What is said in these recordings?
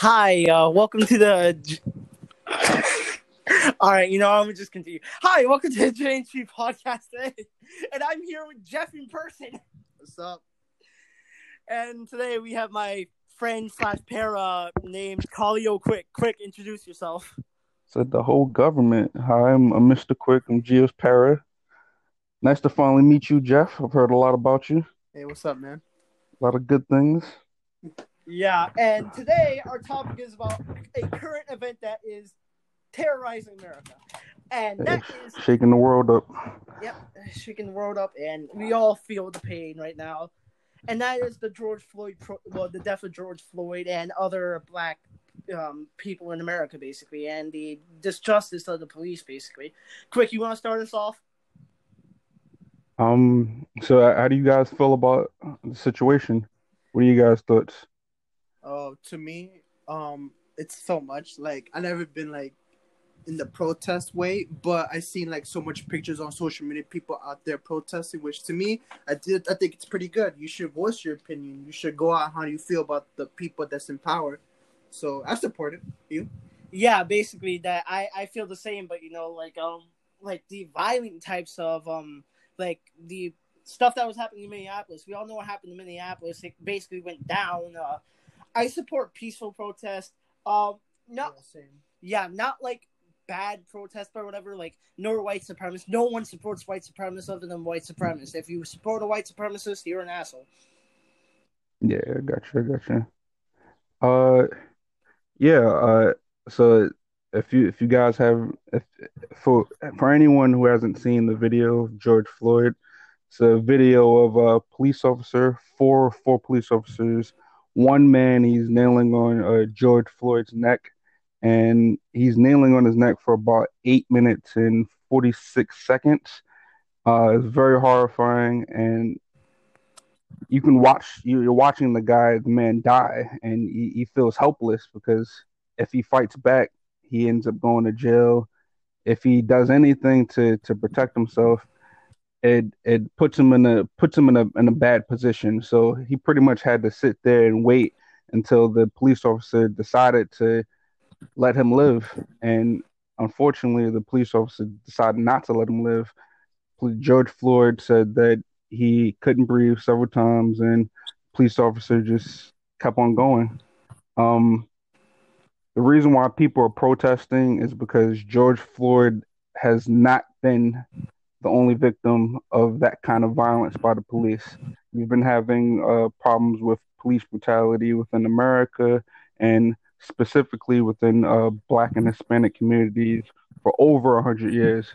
Hi, uh, welcome to the. All right, you know I'm gonna just continue. Hi, welcome to the J and Tree podcast today, and I'm here with Jeff in person. What's up? And today we have my friend slash para named Khalio Quick. Quick, introduce yourself. Said the whole government. Hi, I'm, I'm Mr. Quick. I'm Gio's Para. Nice to finally meet you, Jeff. I've heard a lot about you. Hey, what's up, man? A lot of good things. Yeah, and today our topic is about a current event that is terrorizing America, and that is Shaking the world up. Yep, shaking the world up, and we all feel the pain right now. And that is the George Floyd, pro- well, the death of George Floyd and other black um, people in America, basically, and the disjustice of the police, basically. Quick, you want to start us off? Um. So, how do you guys feel about the situation? What are you guys' thoughts? Uh, to me, um, it's so much. Like I never been like in the protest way, but I seen like so much pictures on social media, people out there protesting. Which to me, I did. I think it's pretty good. You should voice your opinion. You should go out how you feel about the people that's in power. So I support it. You? Yeah, basically that. I I feel the same, but you know, like um, like the violent types of um, like the stuff that was happening in Minneapolis. We all know what happened in Minneapolis. It basically went down. Uh, I support peaceful protest. Um, not Yeah, same. yeah, not like bad protest or whatever. Like no white supremacists. No one supports white supremacists other than white supremacists. If you support a white supremacist, you're an asshole. Yeah, gotcha, got you. I got you. Uh, yeah. Uh, so if you if you guys have if for for anyone who hasn't seen the video of George Floyd, it's a video of a police officer, four four police officers, one man he's nailing on uh, George Floyd's neck, and he's nailing on his neck for about eight minutes and forty six seconds. Uh, it's very horrifying, and you can watch you- you're watching the guy the man die and he, he feels helpless because if he fights back he ends up going to jail if he does anything to to protect himself it it puts him in a puts him in a in a bad position. So he pretty much had to sit there and wait until the police officer decided to let him live. And unfortunately the police officer decided not to let him live. George Floyd said that he couldn't breathe several times and police officer just kept on going. Um the reason why people are protesting is because George Floyd has not been the only victim of that kind of violence by the police. We've been having uh, problems with police brutality within America and specifically within uh, Black and Hispanic communities for over 100 years.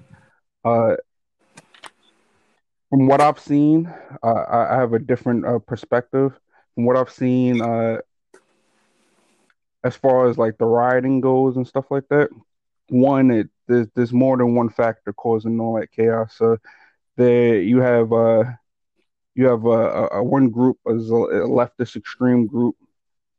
Uh, from what I've seen, uh, I I have a different uh, perspective. From what I've seen, uh, as far as like the rioting goes and stuff like that, one, it there's, there's more than one factor causing all that chaos. So there you have uh you have a, a, a one group as a, leftist extreme group,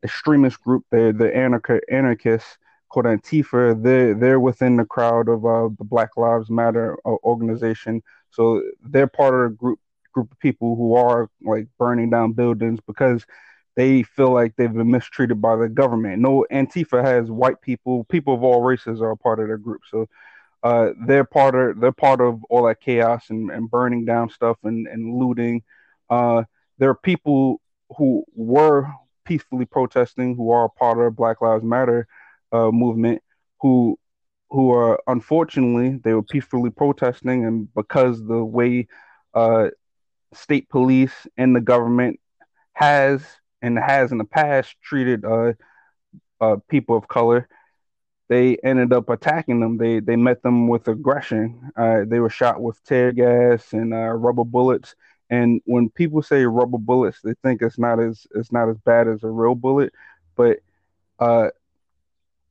extremist group. They're the anarch- anarchists called Antifa. They're they're within the crowd of uh, the Black Lives Matter uh, organization. So they're part of a group group of people who are like burning down buildings because they feel like they've been mistreated by the government. No, Antifa has white people, people of all races are a part of their group. So uh, they're part of they're part of all that chaos and, and burning down stuff and, and looting. Uh, there are people who were peacefully protesting who are part of Black Lives Matter uh, movement who who are unfortunately they were peacefully protesting and because the way uh, state police and the government has and has in the past treated uh, uh, people of color, they ended up attacking them. They they met them with aggression. Uh, they were shot with tear gas and uh, rubber bullets. And when people say rubber bullets, they think it's not as it's not as bad as a real bullet, but uh,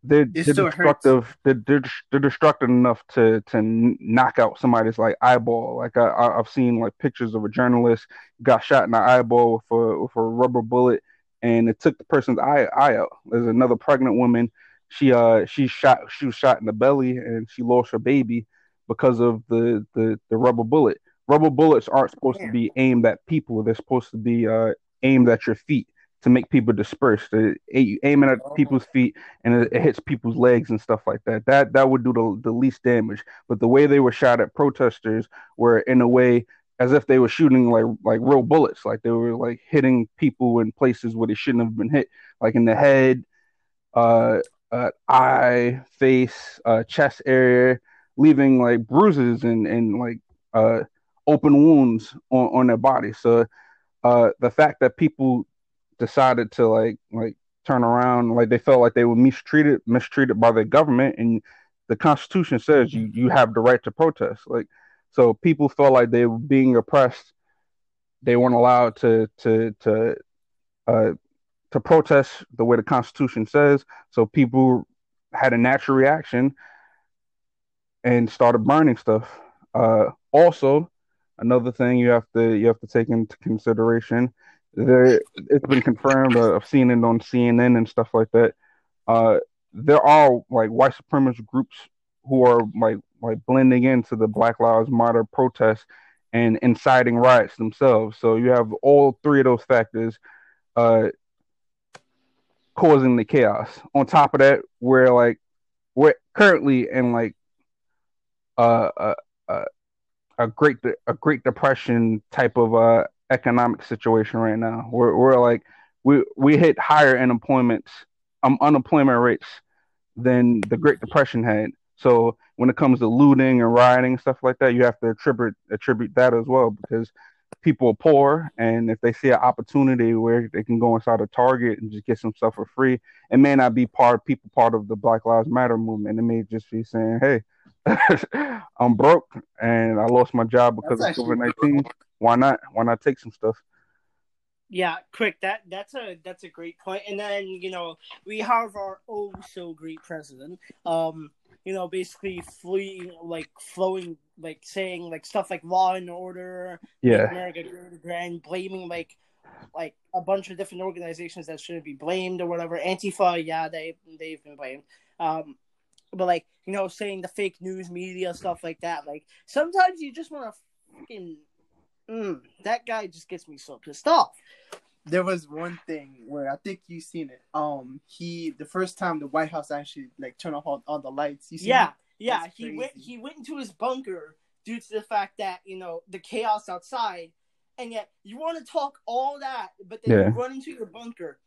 they're, they're destructive. They're, they're they're destructive enough to to knock out somebody's like eyeball. Like I, I I've seen like pictures of a journalist got shot in the eyeball with a with a rubber bullet, and it took the person's eye eye out. There's another pregnant woman. She uh she shot she was shot in the belly and she lost her baby because of the the the rubber bullet. Rubber bullets aren't supposed to be aimed at people. They're supposed to be uh aimed at your feet. To make people disperse. To aiming at Oh. people's feet and it, it hits people's legs and stuff like that. That that would do the, the least damage. But the way they were shot at protesters were in a way as if they were shooting like like real bullets, like they were like hitting people in places where they shouldn't have been hit, like in the head, uh, uh eye, face, uh, chest area, leaving like bruises and and like uh open wounds on on their body. So uh the fact that people decided to like like turn around like they felt like they were mistreated mistreated by the government and the constitution says you you have the right to protest. Like so people felt like they were being oppressed. They weren't allowed to to to uh to protest the way the constitution says. So people had a natural reaction and started burning stuff. Uh also another thing you have to you have to take into consideration there it's been confirmed uh, i've seen it on cnn and stuff like that. Uh there are like white supremacist groups who are like like blending into the black lives matter protests and inciting riots themselves. So you have all three of those factors uh causing the chaos. On top of that we're like we're currently in like uh, uh, uh a great a great depression type of uh economic situation right now. We're we're like we we hit higher unemployment um unemployment rates than the Great Depression had. So when it comes to looting and rioting stuff like that, you have to attribute attribute that as well because people are poor and if they see an opportunity where they can go inside a Target and just get some stuff for free, it may not be part people part of the Black Lives Matter movement. It may just be saying, Hey, I'm broke and I lost my job because That's of COVID nineteen. Why not? Why not take some stuff? Yeah, quick. That that's a that's a great point. And then you know we have our oh so great president. Um, you know, basically fleeing like flowing like saying like stuff like law and order, Yeah, America grand, blaming like like a bunch of different organizations that shouldn't be blamed or whatever. Antifa, yeah, they they've been blamed. Um, but like you know, saying the fake news media stuff like that. Like sometimes you just want to fucking. Mm, that guy just gets me so pissed off. there was one thing where I think you seen it. Um, he the first time the White House actually like turned off all, all the lights. You seen Yeah, it? yeah. That's He went. He went into his bunker due to the fact that you know the chaos outside, and yet you want to talk all that, but then Yeah. you run into your bunker.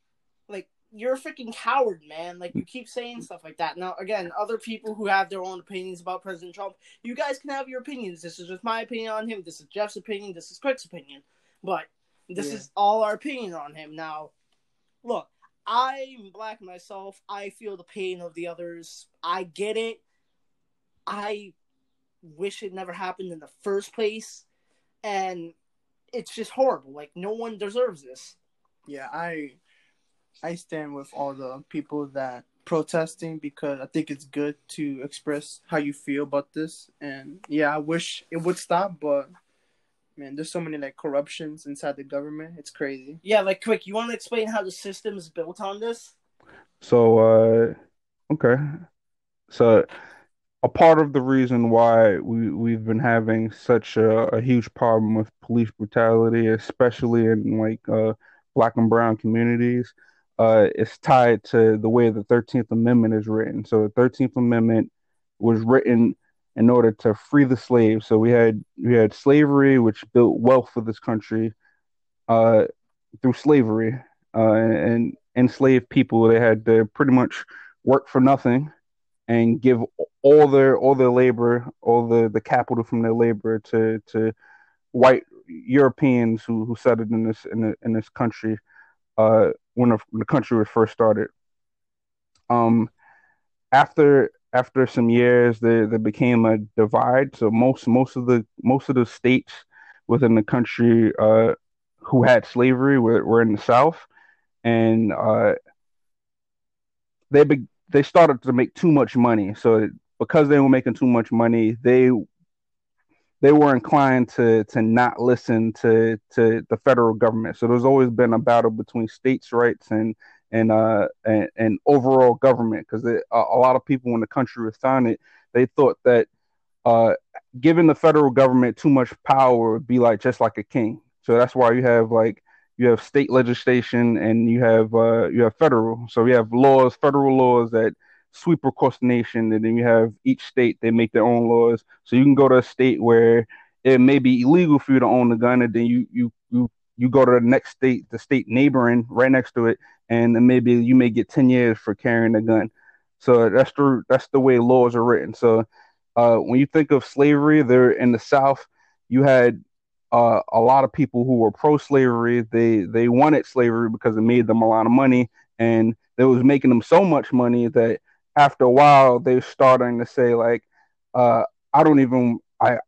Like you're a freaking coward, man. Like you mm. keep saying stuff like that. Now, again, other people who have their own opinions about President Trump, you guys can have your opinions. This is just my opinion on him. This is Jeff's opinion. This is Quick's opinion. But this Yeah. is all our opinion on him. Now, look, I'm black myself. I feel the pain of the others. I get it. I wish it never happened in the first place. And it's just horrible. Like, no one deserves this. Yeah, I I stand with all the people that protesting because I think it's good to express how you feel about this. And yeah, I wish it would stop, but man, there's so many like corruptions inside the government. It's crazy. Yeah, like, quick, you want to explain how the system is built on this? So, uh, okay. So, a part of the reason why we we've been having such a, a huge problem with police brutality, especially in like uh, black and brown communities, uh, is tied to the way the Thirteenth Amendment is written. So, the Thirteenth Amendment was written in order to free the slaves. So we had we had slavery, which built wealth for this country, uh, through slavery, uh, and enslaved people. They had to pretty much work for nothing and give all their all their labor, all the the capital from their labor to to white Europeans who who settled in this in the, in this country uh, when the, when the country was first started. Um, after after some years, there there became a divide. So most most of the most of the states within the country uh, who had slavery were, were in the South, and uh, they be, they started to make too much money. So because they were making too much money, they they were inclined to to not listen to to the federal government. So there's always been a battle between states' rights and and uh and, and overall government because a, a lot of people when the country was founded, they thought that uh giving the federal government too much power would be like just like a king. So that's why you have like you have state legislation, and you have uh, you have federal. So we have laws, federal laws that sweep across the nation, and then you have each state they make their own laws. So you can go to a state where it may be illegal for you to own a gun, and then you you you you go to the next state, the state neighboring right next to it, and then maybe you may get ten years for carrying a gun. So that's the that's the way laws are written. So uh, when you think of slavery, there in the South, you had uh, a lot of people who were pro-slavery. They they wanted slavery because it made them a lot of money, and it was making them so much money that after a while they're starting to say like, uh, I don't even I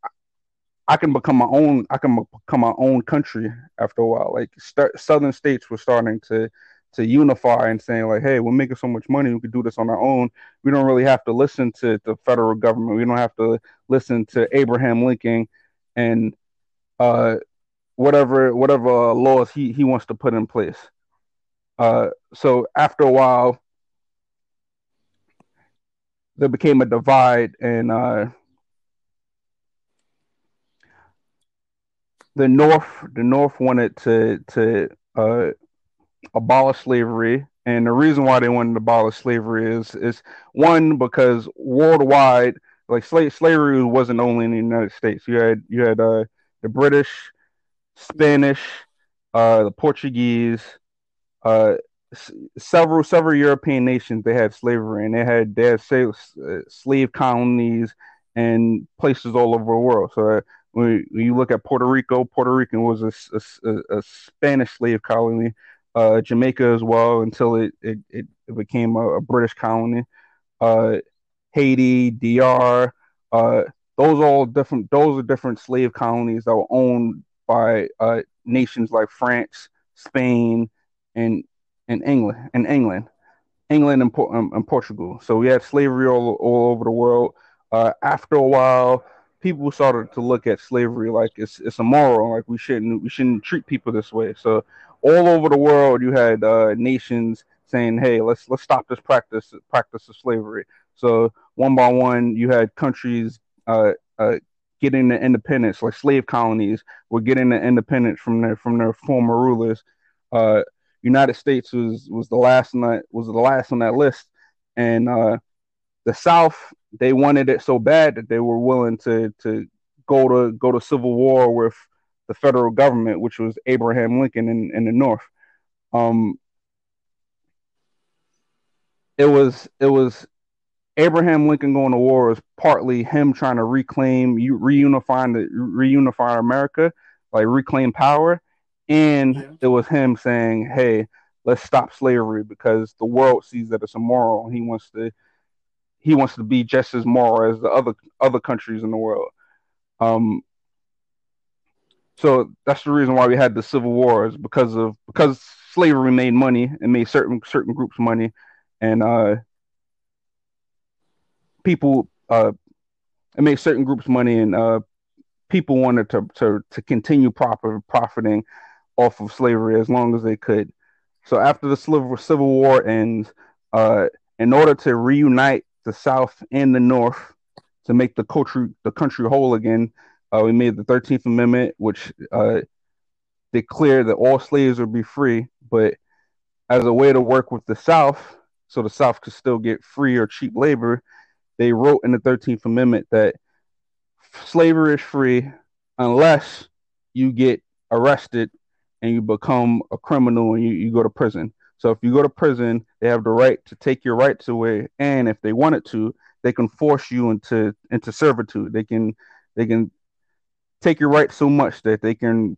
I can become my own. I can become my own country after a while. Like southern states were starting to to unify and saying like, hey, we're making so much money, we could do this on our own. We don't really have to listen to the federal government. We don't have to listen to Abraham Lincoln and uh, whatever whatever laws he he wants to put in place. Uh, so after a while, there became a divide, and uh, the North the North wanted to to uh, abolish slavery, and the reason why they wanted to abolish slavery is is one because worldwide, like slave slavery wasn't only in the United States. You had you had uh, the British, Spanish, uh, the Portuguese, uh, several several European nations. They had slavery, and they had they had slave, uh, slave colonies and places all over the world. So uh, when, you look at Puerto Rico, Puerto Rican was a, a, a Spanish slave colony. Uh, Jamaica as well until it it, it became a, a British colony. Uh, Haiti, DR, uh, those all different. Those are different slave colonies that were owned by uh, nations like France, Spain, and and England in England, England and, um, and Portugal. So we had slavery all all over the world. Uh, after a while, people started to look at slavery like it's it's immoral, like we shouldn't we shouldn't treat people this way. So all over the world, you had uh, nations saying, "Hey, let's let's stop this practice practice of slavery." So one by one, you had countries uh, uh, getting the independence, like slave colonies were getting the independence from their from their former rulers. Uh, United States was was the last on that was the last on that list, and uh, the South they wanted it so bad that they were willing to to go to go to civil war with the federal government, which was Abraham Lincoln in, in the North. Um, it was it was Abraham Lincoln going to war was partly him trying to reclaim, reunify the reunify America, like reclaim power, and yeah. it was him saying, "Hey, let's stop slavery because the world sees that it's immoral. And he wants to, he wants to be just as moral as the other other countries in the world." Um, so that's the reason why we had the civil wars because of because slavery made money and made certain certain groups money, and uh, people uh, it made certain groups money, and uh, people wanted to to to continue profit, profiting off of slavery as long as they could. So after the Civil War ends, uh, in order to reunite the South and the North to make the country the country whole again, uh, we made the Thirteenth Amendment, which uh, declared that all slaves would be free, but as a way to work with the South, so the South could still get free or cheap labor, they wrote in the 13th Amendment that slavery is free unless you get arrested and you become a criminal and you, you go to prison. So if you go to prison, they have the right to take your rights away, and if they wanted to, they can force you into into servitude. They can they can take your rights so much that they can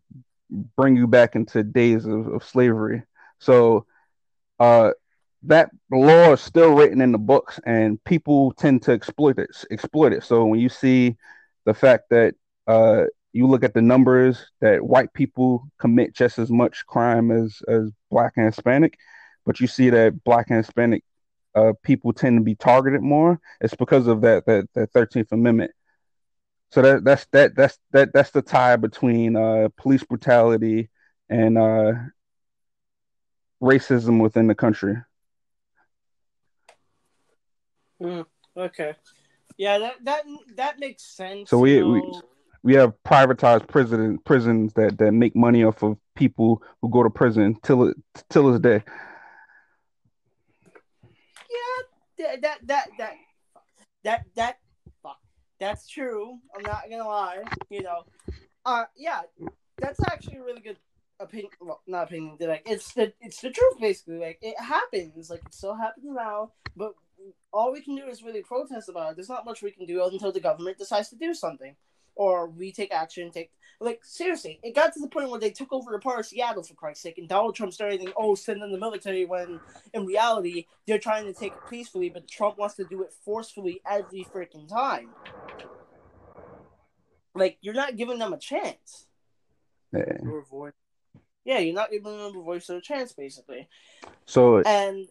bring you back into days of, of slavery. So uh, that law is still written in the books and people tend to exploit it exploit it so when you see the fact that uh, you look at the numbers that white people commit just as much crime as as black and hispanic but you see that black and hispanic uh, people tend to be targeted more it's because of that that that 13th amendment so that that's that that's that that's the tie between uh, police brutality and uh, racism within the country Mm, okay. Yeah, that that that makes sense. So we, we we have privatized prison prisons that that make money off of people who go to prison till till this day. Yeah, that that that that that. That's true. I'm not gonna lie. You know, uh, yeah, that's actually a really good opinion. Well, not opinion. Like it's the it's the truth basically. Like it happens. Like it still happens now. But all we can do is really protest about it. There's not much we can do until the government decides to do something, or we take action. Take like seriously, it got to the point where they took over a part of Seattle for Christ's sake, and Donald Trump started thinking, "Oh, send in the military." When in reality, they're trying to take it peacefully, but Trump wants to do it forcefully every freaking time. Like you're not giving them a chance. Yeah. Or avoid. Yeah, you're not giving them a voice or a chance, basically. So And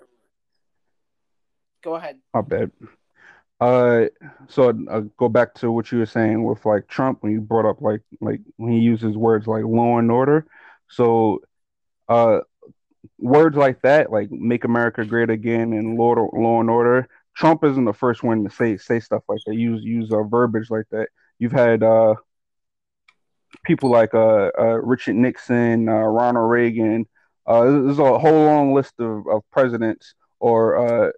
go ahead. my bad. Uh, so uh, go back to what you were saying with like Trump when you brought up like like when he uses words like law and order. So, uh, words like that, like "Make America Great Again" and "Law Law and Order." Trump isn't the first one to say say stuff like that. Use use uh, verbiage like that. You've had uh people like uh, uh Richard Nixon, uh, Ronald Reagan. Uh, there's a whole long list of, of presidents or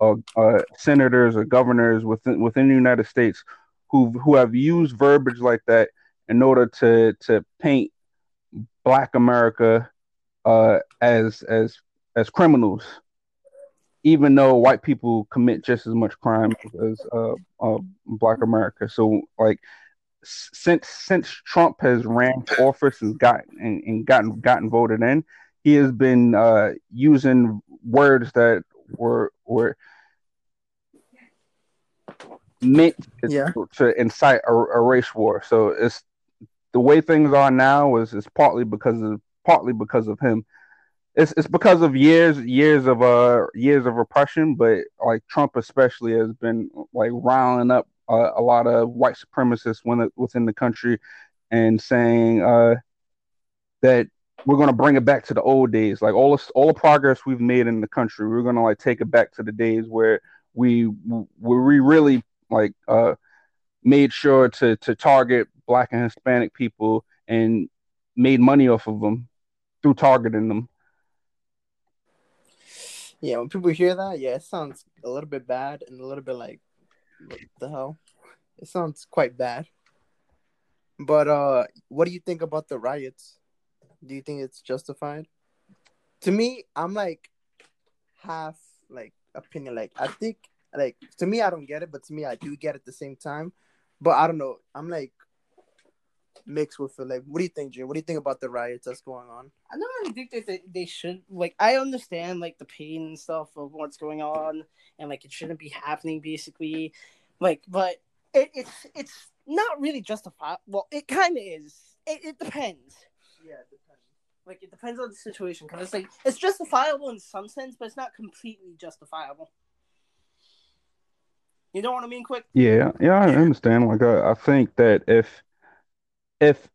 uh, uh, senators or governors within within the United States who who have used verbiage like that in order to to paint Black America uh, as as as criminals, even though white people commit just as much crime as uh, uh, Black America. So like since since Trump has ran for office and gotten and, and gotten gotten voted in, he has been uh, using words that were were meant Yeah. to incite a, a race war. So it's the way things are now is is partly because of partly because of him. It's it's because of years years of uh years of oppression, but like Trump especially has been like riling up uh, a lot of white supremacists when, within the country and saying uh that we're going to bring it back to the old days like all this, all the progress we've made in the country we're going to like take it back to the days where we where we really like uh made sure to to target black and hispanic people and made money off of them through targeting them Yeah, when people hear that, yeah, it sounds a little bit bad and a little bit like, what the hell? It sounds quite bad. But uh, what do you think about the riots? Do you think it's justified? To me, I'm like half like opinion. Like I think like to me, I don't get it, but to me, I do get it at the same time. But I don't know. I'm like mixed with it. Like, what do you think, Jim? What do you think about the riots that's going on? I don't really think that they, they should like. I understand like the pain and stuff of what's going on, and like it shouldn't be happening, basically. Like, but it, it's it's not really justified. Well, it kind of is. It, it depends. Yeah, it depends. Like, it depends on the situation because it's like it's justifiable in some sense, but it's not completely justifiable. You know what I mean? Quick. Yeah, yeah, I understand. Like, I, I think that if, if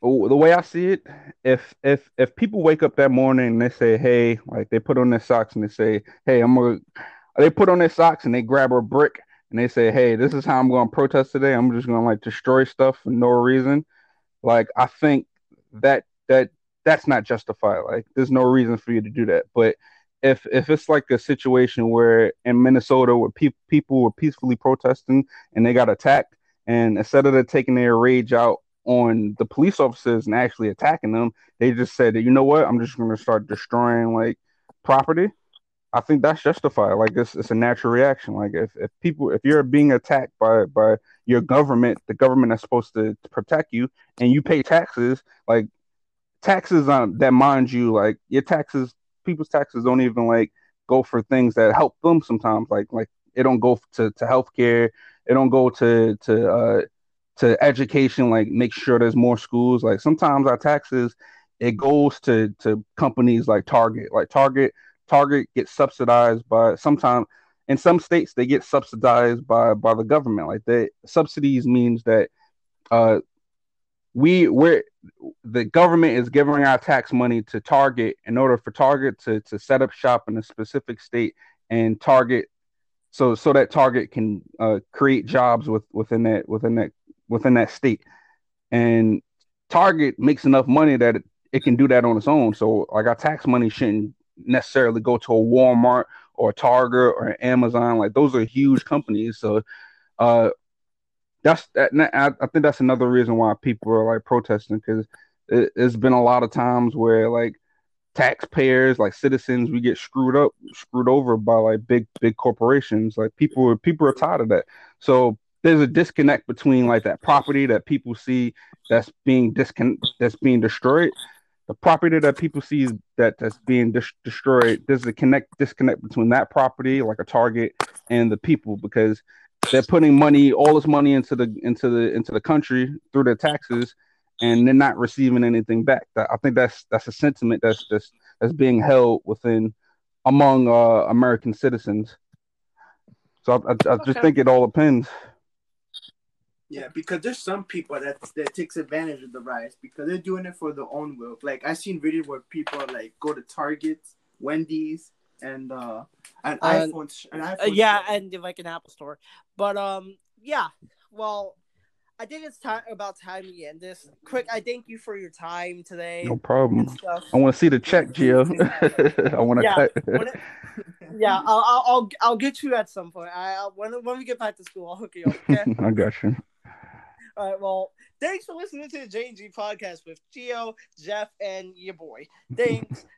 oh, the way I see it, if if if people wake up that morning and they say, "Hey," like they put on their socks and they say, "Hey, I'm gonna," they put on their socks and they grab a brick and they say, "Hey, this is how I'm going to protest today. I'm just going to like destroy stuff for no reason." Like, I think that that that's not justified. Like, there's no reason for you to do that. But if if it's like a situation where in Minnesota where pe- people were peacefully protesting and they got attacked, and instead of taking their rage out on the police officers and actually attacking them, they just said, you know what, I'm just going to start destroying like property. I think that's justified. Like it's it's a natural reaction. Like if, if people if you're being attacked by by your government, the government that's supposed to protect you, and you pay taxes, like taxes on that mind you, like your taxes, people's taxes don't even like go for things that help them sometimes. Like like it don't go to to healthcare, it don't go to to uh to education, like make sure there's more schools. Like sometimes our taxes, it goes to to companies like Target. Like Target, Target gets subsidized by sometimes in some states they get subsidized by by the government. Like the subsidies means that uh we we're the government is giving our tax money to Target in order for Target to to set up shop in a specific state and Target so so that Target can uh, create jobs with within that within that within that state. And Target makes enough money that it, it can do that on its own. So like our tax money shouldn't necessarily go to a Walmart or a Target or Amazon. Like those are huge companies. So uh that's that I, think that's another reason why people are like protesting because it, it's been a lot of times where like taxpayers like citizens we get screwed up screwed over by like big big corporations. Like people people are tired of that. So there's a disconnect between like that property that people see that's being discon that's being destroyed. The property that people see that that's being dis- destroyed there's a connect disconnect between that property like a target and the people because they're putting money all this money into the into the into the country through their taxes and they're not receiving anything back. I think that's that's a sentiment that's that's that's being held within among uh, American citizens. So I, I, I just think it all depends. Yeah, because there's some people that that takes advantage of the rise because they're doing it for their own will. Like I've seen videos where people like go to Target, Wendy's, and uh, an uh, iPhone, an iPhone. Uh, yeah, store. and like an Apple store. But um, yeah. Well, I think it's time about time we end this. Quick, I thank you for your time today. No problem. I want to see the check, Gio. I want to. Yeah, it, yeah. I'll, I'll I'll get you at some point. I when when we get back to school, I'll hook you up. Okay. I got you. All right. Well, thanks for listening to the J and G podcast with Gio, Jeff, and your boy. Thanks.